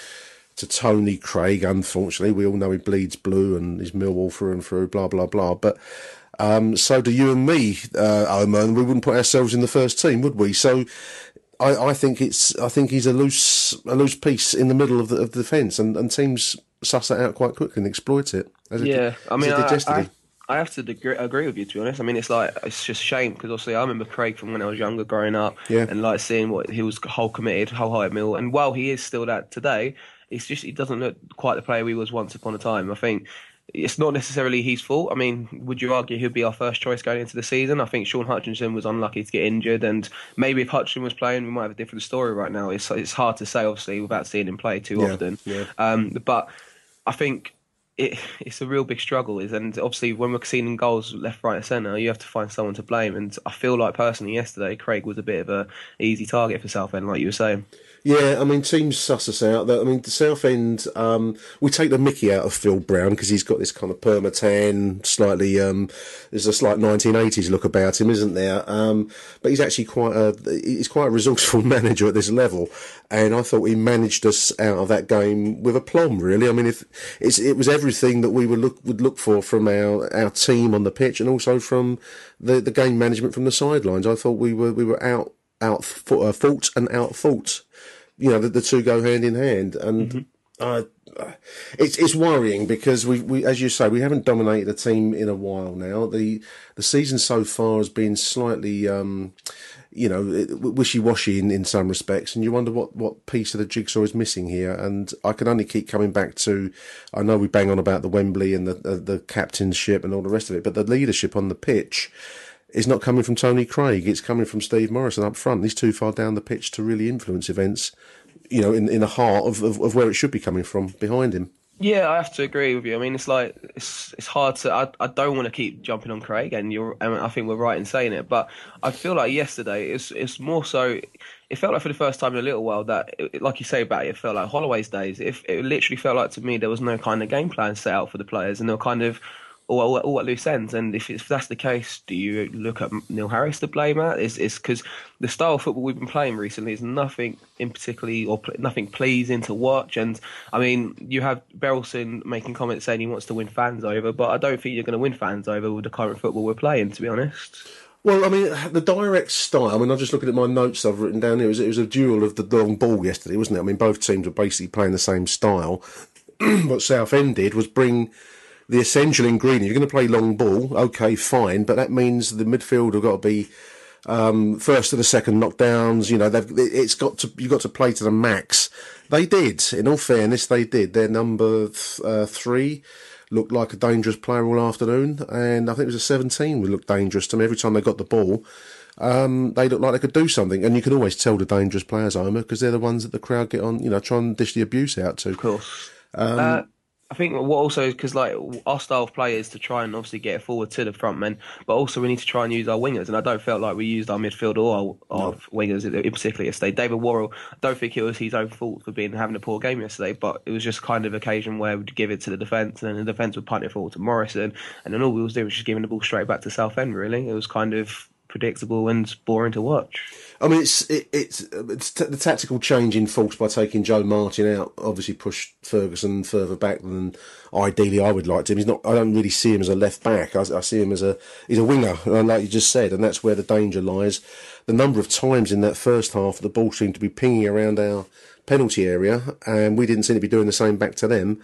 to Tony Craig. Unfortunately, we all know he bleeds blue and he's Millwall through and through. Blah blah blah, but. Um, so do you and me, uh, Omar, and we wouldn't put ourselves in the first team, would we? So I, I think it's I think he's a loose a loose piece in the middle of the, of the defence, and, and teams suss that out quite quickly and exploit it. yeah, I mean, I, I, I, have to agree, agree with you to be honest. I mean, it's like it's just shame because obviously I remember Craig from when I was younger, growing up, yeah. and like seeing what he was whole committed, wholehearted mill, and while he is still that today, it's just he doesn't look quite the player he was once upon a time. I think it's not necessarily his fault. I mean, would you argue he'd be our first choice going into the season? I think Shaun Hutchinson was unlucky to get injured, and maybe if Hutchinson was playing, we might have a different story right now. It's it's hard to say, obviously, without seeing him play too Yeah, often. yeah. Um, but I think it, it's a real big struggle. Is and obviously when we're seeing goals left, right, and centre, you have to find someone to blame. And I feel like personally, yesterday Craig was a bit of a easy target for Southend, like you were saying. Yeah, I mean, teams suss us out. I mean, the Southend, um, we take the Mickey out of Phil Brown because he's got this kind of permatan, slightly, um, there's a slight 1980s look about him, isn't there? Um, but he's actually quite a, he's quite a resourceful manager at this level, and I thought he managed us out of that game with aplomb. Really, I mean, if it was everything that we would look would look for from our our team on the pitch, and also from the the game management from the sidelines. I thought we were we were out out uh, fault and out fault you know, the, the two go hand in hand. And uh, it's it's worrying because we, we, as you say, we haven't dominated a team in a while now. The the season so far has been slightly, um, you know, wishy washy in, in some respects, and you wonder what, what piece of the jigsaw is missing here. And I can only keep coming back to, I know we bang on about the Wembley and the the, the captainship and all the rest of it, but the leadership on the pitch is not coming from Tony Craig. It's coming from Steve Morison up front. He's too far down the pitch to really influence events, you know, in, in the heart of, of, of where it should be coming from, behind him. Yeah, I have to agree with you. I mean, it's like it's it's hard to. I, I don't want to keep jumping on Craig, and you're. I, I think we're right in saying it, but I feel like yesterday it's it's more so. It felt like for the first time in a little while that, it, like you say about it, it felt like Holloway's days. It, it literally felt like to me there was no kind of game plan set out for the players, and they were kind of all, all, all at loose ends. And if, if that's the case, do you look at Neil Harris to blame at? Is is because the style of football we've been playing recently is nothing in particularly or pl- nothing pleasing to watch. And I mean, you have Berylson making comments saying he wants to win fans over, but I don't think you're going to win fans over with the current football we're playing. To be honest. Well, I mean, the direct style. I mean, I'm just looking at my notes I've written down here. It was, it was a duel of the long ball yesterday, wasn't it? I mean, both teams were basically playing the same style. what Southend did was bring the essential ingredient. You're going to play long ball, okay, fine, but that means the midfield have got to be um, first to the second knockdowns. You know, they've it's got to you've got to play to the max. They did. In all fairness, they did. Their number th- uh, three looked like a dangerous player all afternoon, and I think it was a 17 would look dangerous to me every time they got the ball. Um, they looked like they could do something, and you can always tell the dangerous players, Homer, because they're the ones that the crowd get on. You know, try and dish the abuse out to. Of course. Um, Uh, I think what also is because like our style of play is to try and obviously get forward to the front men, but also we need to try and use our wingers. And I don't feel like we used our midfield or our, our wingers in particular yesterday. David Worrall, I don't think it was his own fault for being having a poor game yesterday, but it was just kind of occasion where we'd give it to the defence and then the defence would punt it forward to Morison, and then all we was doing was just giving the ball straight back to Southend. Really, it was kind of predictable and boring to watch. I mean, it's it, it's, it's t- the tactical change in force by taking Joe Martin out. Obviously, pushed Ferguson further back than ideally I would like to. He's not. I don't really see him as a left back. I, I see him as a he's a winger, like you just said, and that's where the danger lies. The number of times in that first half the ball seemed to be pinging around our penalty area, and we didn't seem to be doing the same back to them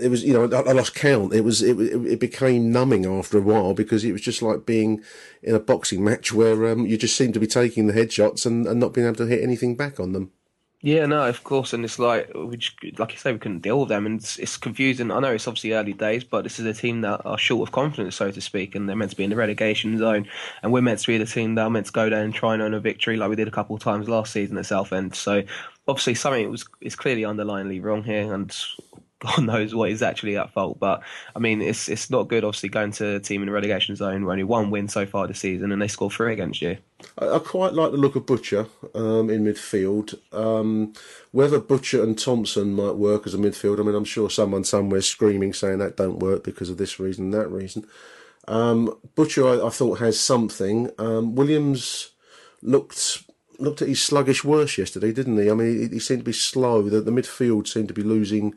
it was you know I, lost count. It was it, it became numbing after a while because it was just like being in a boxing match where um, you just seem to be taking the headshots and, and not being able to hit anything back on them. Yeah, no, of course, and it's like we just, like you say, we couldn't deal with them, and it's, it's confusing. I know it's obviously early days, but this is a team that are short of confidence, so to speak, and they're meant to be in the relegation zone, and we're meant to be the team that are meant to go down and try and earn a victory, like we did a couple of times last season at Southend. So obviously, something was is clearly underlyingly wrong here, and God knows what is actually at fault. But I mean, it's it's not good. Obviously, going to a team in the relegation zone where only one win so far this season, and they score three against you. I, I quite like the look of Butcher um, in midfield. Um, whether Butcher and Thompson might work as a midfield, I mean, I'm sure someone somewhere screaming saying that don't work because of this reason and that reason. Um, Butcher, I, I, thought has something. Um, Williams looked looked at his sluggish worst yesterday, didn't he? I mean, he, he seemed to be slow. The, the midfield seemed to be losing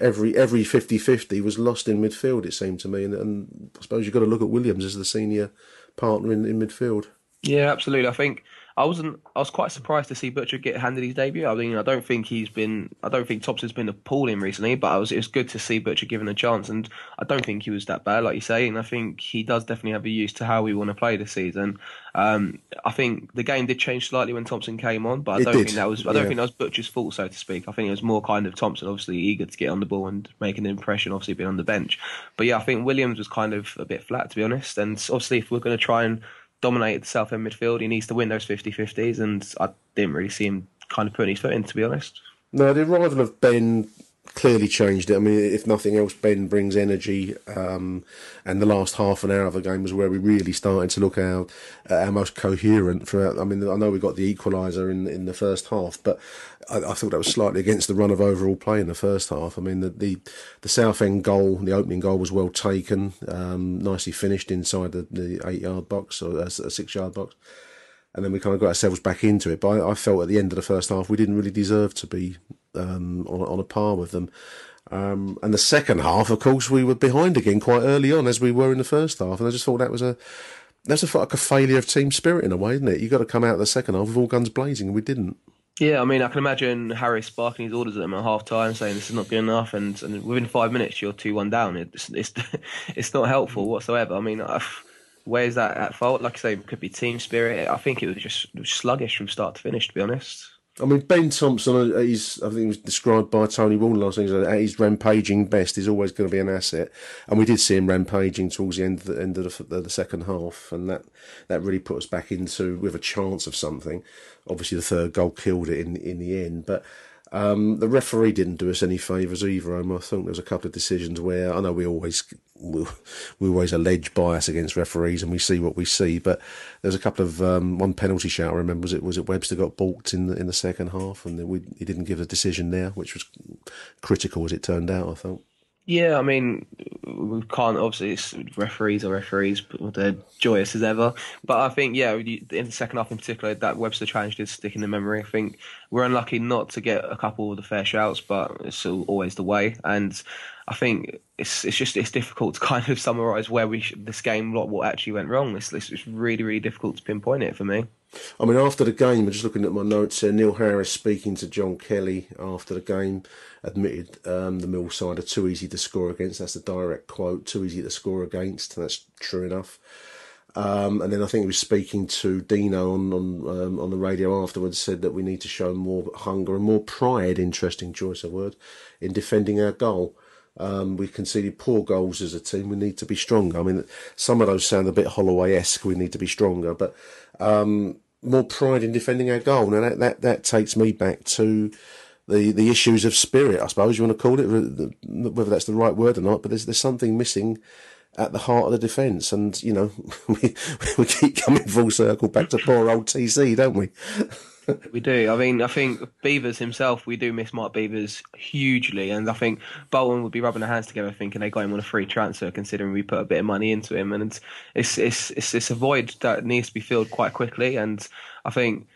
every every 50-50 was lost in midfield. It seemed to me, and, and I suppose you've got to look at Williams as the senior partner in, in midfield. Yeah, absolutely. I think I wasn't. I was quite surprised to see Butcher get handed his debut. I mean, I don't think he's been. I don't think Thompson's been appalling recently, but I was. It was good to see Butcher given a chance, and I don't think he was that bad, like you say. And I think he does definitely have a use to how we want to play this season. Um, I think the game did change slightly when Thompson came on, but I It don't did, think that was. I don't yeah. think that was Butcher's fault, so to speak. I think it was more kind of Thompson, obviously eager to get on the ball and make an impression, obviously being on the bench. But yeah, I think Williams was kind of a bit flat, to be honest. And obviously, if we're going to try and dominate the Southend midfield, he needs to win those 50-50s, and I didn't really see him kind of putting his foot in, to be honest. No, the arrival of Ben clearly changed it. I mean, if nothing else, Ben brings energy, um, and the last half an hour of the game was where we really started to look our uh, our most coherent throughout. I mean, I know we got the equaliser in in the first half, but I, I thought that was slightly against the run of overall play in the first half. I mean, the the, the Southend goal, the opening goal, was well taken, um, nicely finished inside the, the eight yard box or a, a six yard box and then we kind of got ourselves back into it. But I, I felt at the end of the first half we didn't really deserve to be um, on, on a par with them. Um, and the second half, of course, we were behind again quite early on, as we were in the first half. And I just thought that was a that's a, like a failure of team spirit in a way, isn't it? You got to come out of the second half with all guns blazing, and we didn't. Yeah, I mean, I can imagine Harry sparking his orders at them at half time, saying this is not good enough, and, and within five minutes you're two one down. It's it's it's not helpful whatsoever. I mean, I, where's that at fault? Like I say, it could be team spirit. I think it was just sluggish from start to finish. To be honest. I mean, Ben Thompson, uh, he's, I think he was described by Tony Warner last thing, at his rampaging best, he's always going to be an asset. And we did see him rampaging towards the end of the, end of the, the second half, and that, that really put us back into with a chance of something. Obviously, the third goal killed it in, in the end, but um, the referee didn't do us any favours either. I think there was a couple of decisions where I know we always we, we always allege bias against referees and we see what we see, but there's a couple of um, one penalty shout. I remember was it was it Webster got balked in the in the second half and we, he didn't give a decision there, which was critical as it turned out. I thought. Yeah, I mean, we can't obviously it's referees are referees, but they're joyous as ever. But I think, yeah, in the second half in particular, that Webster challenge did stick in the memory. I think we're unlucky not to get a couple of the fair shouts, but it's always the way. And I think it's it's just it's difficult to kind of summarise where we sh- this game what what actually went wrong. It's it's really really difficult to pinpoint it for me. I mean, after the game, I'm just looking at my notes here. Neil Harris speaking to John Kelly after the game admitted um, the Mill side are too easy to score against. That's the direct quote. Too easy to score against. And that's true enough. Um, and then I think he was speaking to Dino on on, um, on the radio afterwards. Said that we need to show more hunger and more pride. Interesting choice of word in defending our goal. Um, we conceded poor goals as a team. We need to be stronger. I mean, some of those sound a bit Holloway-esque. We need to be stronger, but um, more pride in defending our goal. Now that, that that takes me back to the the issues of spirit, I suppose you want to call it, whether that's the right word or not. But there's there's something missing at the heart of the defence, and you know we we keep coming full circle back to poor old TC, don't we? We do. I mean, I think Beevers himself, we do miss Mark Beevers hugely, and I think Bolton would be rubbing their hands together thinking they got him on a free transfer, considering we put a bit of money into him, and it's it's it's it's, it's a void that needs to be filled quite quickly. And I think,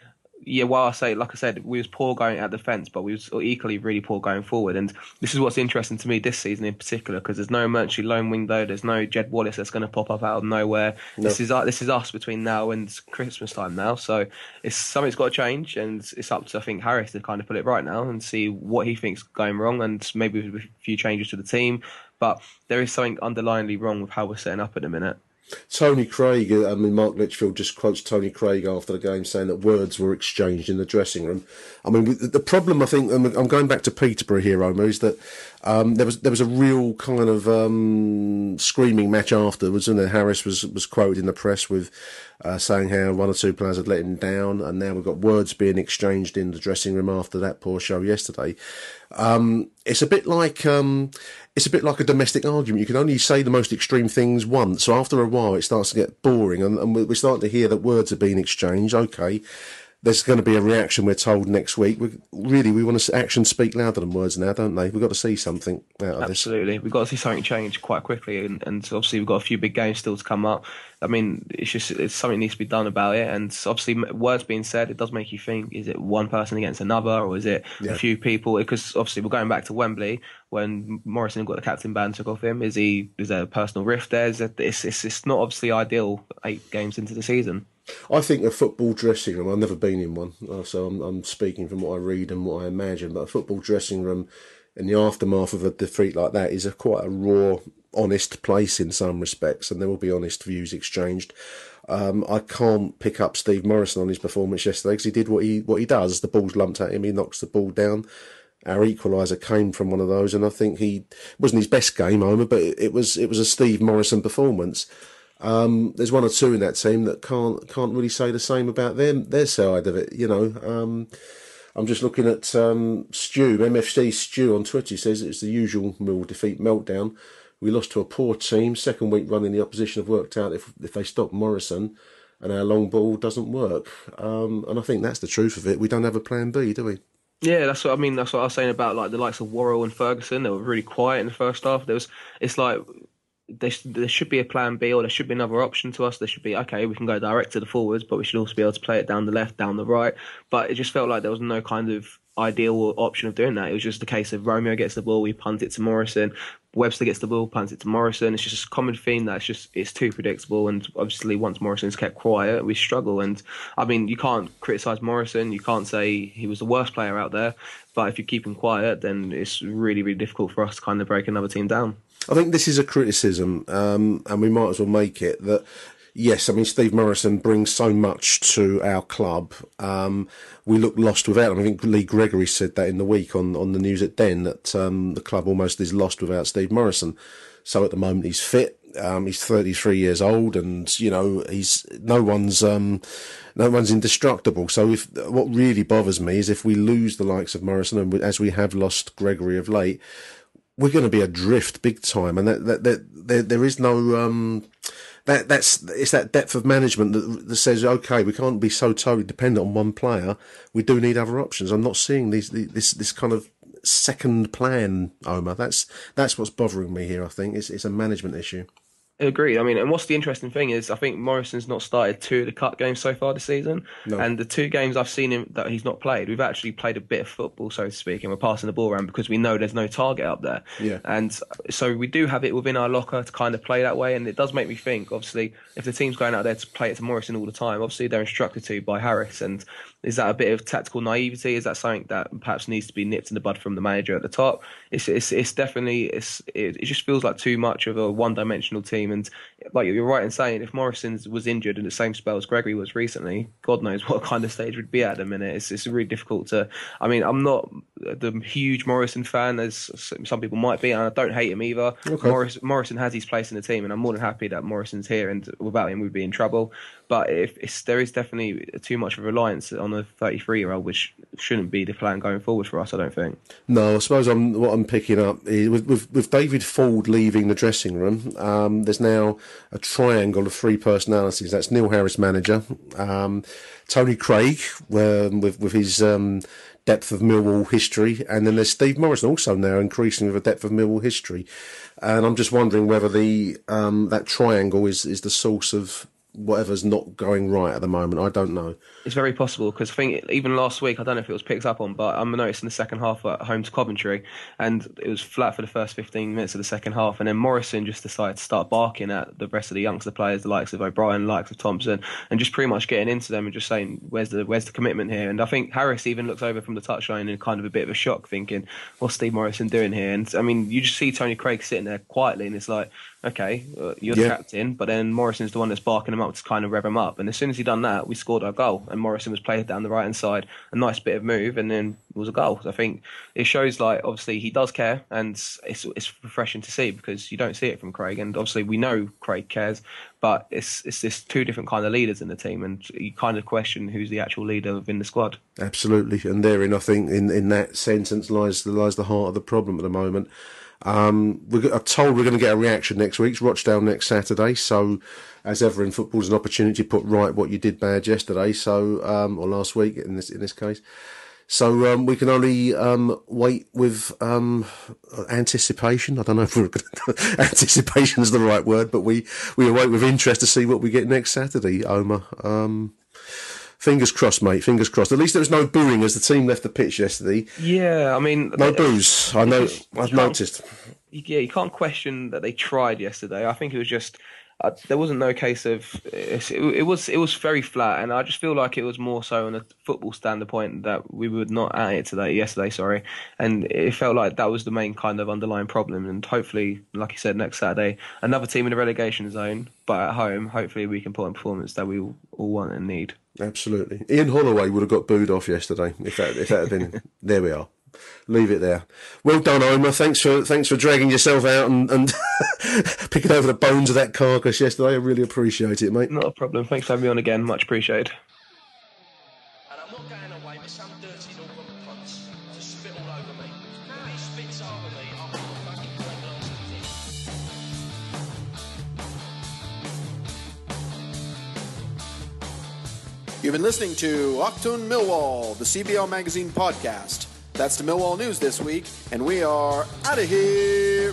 yeah, while I say, like I said, we was poor going at defence, but we was equally really poor going forward. And this is what's interesting to me this season in particular, because there's no Murchie loan window, there's no Jed Wallace that's going to pop up out of nowhere. No. This is uh, this is us between now and Christmas time now, so it's something's got to change, and it's up to I think Harris to kind of put it right now and see what he thinks going wrong, and maybe with a few changes to the team. But there is something underlyingly wrong with how we're setting up at the minute. Tony Craig, uh, I mean, Mark Litchfield just quotes Tony Craig after the game saying that words were exchanged in the dressing room. I mean, the problem, I think, I'm going back to Peterborough here, Omo, is that um, there was there was a real kind of um, screaming match afterwards, and Harris was was quoted in the press with uh, saying how one or two players had let him down, and now we've got words being exchanged in the dressing room after that poor show yesterday. Um, it's a bit like um, it's a bit like a domestic argument. You can only say the most extreme things once. So after a while, it starts to get boring, and, and we're starting to hear that words are being exchanged. Okay, there's going to be a reaction. We're told next week. We, really, we want to actions speak louder than words now, don't they? We've got to see something out of Absolutely. this. Absolutely, we've got to see something change quite quickly, and, and obviously we've got a few big games still to come up. I mean, it's just it's something needs to be done about it, and obviously words being said, it does make you think: is it one person against another, or is it Yeah. a few people? Because obviously we're going back to Wembley when Morison got the captain ban took off him. Is he? Is there a personal rift there? Is it, it's, it's it's not obviously ideal eight games into the season. I think a football dressing room. I've never been in one, uh, so I'm, I'm speaking from what I read and what I imagine. But a football dressing room, in the aftermath of a defeat like that, is a quite a raw, honest place in some respects, and there will be honest views exchanged. Um, I can't pick up Steve Morison on his performance yesterday because he did what he what he does. The ball's lumped at him, he knocks the ball down. Our equaliser came from one of those, and I think he wasn't his best game, Homer, but it, it was it was a Steve Morison performance. Um, there's one or two in that team that can't can't really say the same about them their side of it. You know, um, I'm just looking at um, Stu MFC Stew on Twitter. He says it's the usual Mill defeat meltdown. We lost to a poor team. Second week running, the opposition have worked out if if they stop Morison, and our long ball doesn't work. Um, and I think that's the truth of it. We don't have a plan B, do we? Yeah, that's what I mean. That's what I was saying about like the likes of Worrall and Ferguson. They were really quiet in the first half. There was, it's like there, there should be a plan B or there should be another option to us. There should be okay, we can go direct to the forwards, but we should also be able to play it down the left, down the right. But it just felt like there was no kind of ideal option of doing that. It was just a case of Romeo gets the ball, we punt it to Morison. Webster gets the ball, punts it to Morison. It's just a common theme that it's just it's too predictable. And obviously, once Morison's kept quiet, we struggle. And I mean, you can't criticise Morison. You can't say he was the worst player out there. But if you keep him quiet, then it's really, really difficult for us to kind of break another team down. I think this is a criticism, um, and we might as well make it that. Yes, I mean Steve Morison brings so much to our club. Um, we look lost without him. I think Lee Gregory said that in the week on, on the news at Den that um, the club almost is lost without Steve Morison. So at the moment he's fit. Um, he's 33 years old, and you know he's no one's um, no one's indestructible. So if what really bothers me is if we lose the likes of Morison, and as we have lost Gregory of late, we're going to be adrift big time, and that, that, that there there is no um, that that's it's that depth of management that, that says okay, we can't be so totally dependent on one player. We do need other options. I'm not seeing these this this kind of second plan, Omar. That's that's what's bothering me here. I think it's it's a management issue. Agreed. I mean, and what's the interesting thing is, I think Morison's not started two of the cut games so far this season, No. and the two games I've seen him that he's not played, we've actually played a bit of football, so to speak, and we're passing the ball around because we know there's no target up there. Yeah. And so we do have it within our locker to kind of play that way, and it does make me think. Obviously, if the team's going out there to play it to Morison all the time, obviously they're instructed to by Harris, and is that a bit of tactical naivety? Is that something that perhaps needs to be nipped in the bud from the manager at the top? It's it's, it's definitely it's it, it just feels like too much of a one-dimensional team, and like you're right in saying, if Morison was injured in the same spell as Gregory was recently, God knows what kind of stage we'd be at the minute. It's it's really difficult to. I mean, I'm not the huge Morison fan as some people might be, and I don't hate him either. Okay. Morris, Morison has his place in the team, and I'm more than happy that Morison's here, and without him, we'd be in trouble. But if it's, there is definitely too much of reliance on a 33 year old, which shouldn't be the plan going forward for us. I don't think. No, I suppose I'm, what I'm picking up is with, with, with David Forde leaving the dressing room, um, there's now a triangle of three personalities. That's Neil Harris, manager, um, Tony Craig, um, with, with his um, depth of Millwall history, and then there's Steve Morison, also now increasing with a depth of Millwall history. And I'm just wondering whether the um, that triangle is, is the source of whatever's not going right at the moment. I don't know. It's very possible because I think even last week, I don't know if it was picked up on, but I'm noticing the second half at home to Coventry, and it was flat for the first 15 minutes of the second half, and then Morison just decided to start barking at the rest of the youngster players, the likes of O'Brien, the likes of Thompson, and just pretty much getting into them and just saying, "Where's the where's the commitment here?" And I think Harris even looks over from the touchline in kind of a bit of a shock, thinking, "What's Steve Morison doing here?" And I mean, you just see Tony Craig sitting there quietly, and it's like. okay, uh, you're Yeah. the captain, but then Morison's the one that's barking him up to kind of rev him up. And as soon as he done that, we scored our goal, and Morison was played down the right hand side, a nice bit of move, and then it was a goal. So I think it shows like obviously he does care, and it's it's refreshing to see because you don't see it from Craig, and obviously we know Craig cares, but it's it's this two different kind of leaders in the team, and you kind of question who's the actual leader within the squad. Absolutely, and therein, I think, in, in that sentence lies lies the heart of the problem at the moment. Um, we're I'm told we're going to get a reaction next week. It's Rochdale next Saturday, so as ever in football, there's an opportunity to put right what you did bad yesterday, so um, or last week in this in this case. So um, we can only um, wait with um, anticipation. I don't know if we're anticipation is the right word, but we we await with interest to see what we get next Saturday, Omar. Um, fingers crossed, mate. Fingers crossed. At least there was no booing as the team left the pitch yesterday. Yeah, I mean, No booze. I know. I've noticed. yeah, you can't question that they tried yesterday. I think it was just uh, there wasn't no case of it, it was it was very flat, and I just feel like it was more so on a football standpoint that we were not at it today yesterday. Sorry, and it felt like that was the main kind of underlying problem. And hopefully, like you said, next Saturday, another team in the relegation zone, but at home, hopefully we can put on performance that we all want and need. Absolutely. Ian Holloway would have got booed off yesterday if that if that had been. there we are. Leave it there. Well done, Omar. Thanks for thanks for dragging yourself out and, and picking over the bones of that carcass yesterday. I really appreciate it, mate. Not a problem. Thanks for having me on again. Much appreciated. You've been listening to Achtung Millwall, the CBL Magazine podcast. That's the Millwall news this week, and we are out of here.